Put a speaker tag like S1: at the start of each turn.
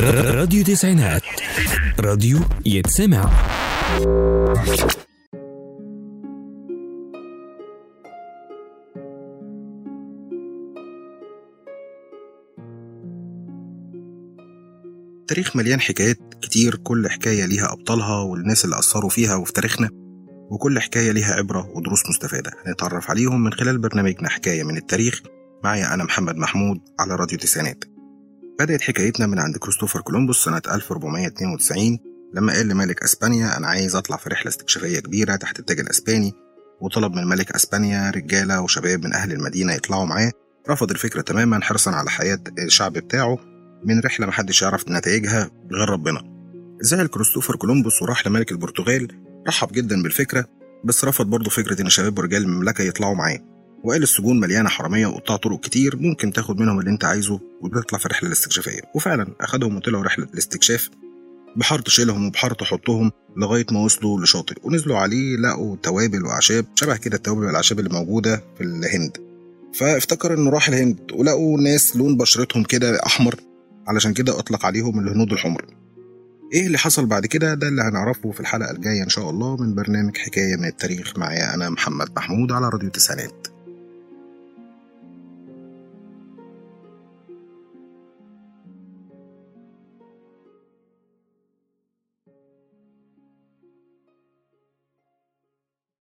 S1: راديو تسعينات. راديو يتسمع.
S2: التاريخ مليان حكايات كتير كل حكاية ليها أبطالها والناس اللي أثروا فيها وفي تاريخنا وكل حكاية ليها عبرة ودروس مستفادة. هنتعرف عليهم من خلال برنامجنا حكاية من التاريخ. معايا أنا محمد محمود على راديو تسعينات. بدأت حكايتنا من عند كريستوفر كولومبوس سنة 1492 لما قال لملك أسبانيا أنا عايز أطلع في رحلة استكشافية كبيرة تحت التاج الأسباني. وطلب من ملك أسبانيا رجالة وشباب من أهل المدينة يطلعوا معاه. رفض الفكرة تماما حرصا على حياة الشعب بتاعه. من رحلة محدش يعرف نتائجها غير ربنا. زعل كريستوفر كولومبوس وراح لملك البرتغال رحب جدا بالفكرة بس رفض برضه فكرة إن شباب ورجال المملكة يطلعوا معاه. وقال السجون مليانة حرامية وقطاع طرق كتير ممكن تاخد منهم اللي أنت عايزه وتطلع في الرحلة الاستكشافية. وفعلا أخدهم وطلعوا رحلة الاستكشاف بحر تشيلهم وبحر تحطهم لغاية ما وصلوا لشاطئ ونزلوا عليه لقوا توابل وأعشاب شبه كده التوابل والأعشاب اللي موجودة في الهند. فافتكر إنه راح الهند ولقوا ناس لون بشرتهم كده أحمر علشان كده أطلق عليهم الهنود الحمر. إيه اللي حصل بعد كده؟ ده اللي هنعرفه في الحلقة الجاية إن شاء الله من برنامج حكاية من التاريخ. معايا أنا محمد محمود على راديو تسعينات.